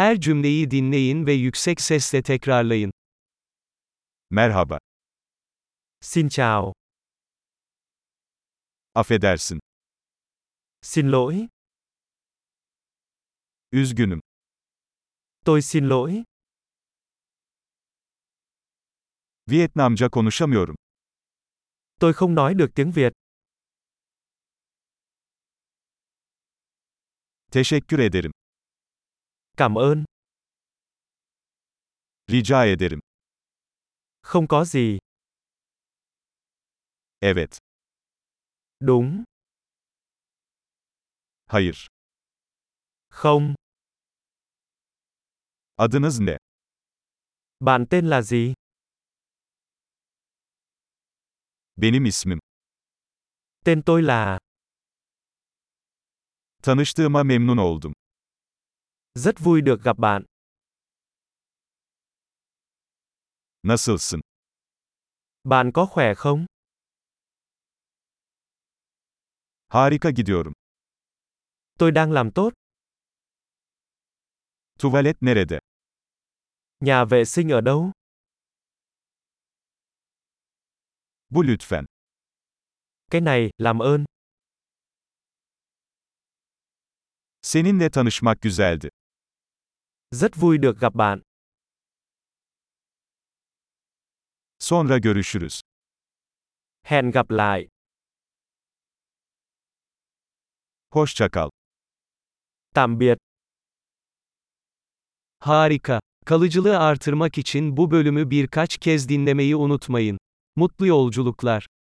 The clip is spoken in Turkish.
Her cümleyi dinleyin ve yüksek sesle tekrarlayın. Merhaba. Xin chào. Affedersin. Xin lỗi. Üzgünüm. Tôi xin lỗi. Vietnamca konuşamıyorum. Tôi không nói được tiếng Việt. Teşekkür ederim. Cảm ơn. Rica ederim. Không có gì. Evet. Đúng. Hayır. Không. Adınız ne? Bạn tên là gì? Benim ismim. Tên tôi là. Tanıştığıma memnun oldum. Rất vui được gặp bạn. Nasılsın? Bạn có khỏe không? Harika gidiyorum. Tôi đang làm tốt. Tuvalet nerede? Nhà vệ sinh ở đâu? Bu lütfen. Cái này, làm ơn. Seninle tanışmak güzeldi. Rất vui được gặp bạn. Sonra görüşürüz. Hẹn gặp lại. Hoşça kal. Tạm biệt. Harika. Kalıcılığı artırmak için bu bölümü birkaç kez dinlemeyi unutmayın. Mutlu yolculuklar.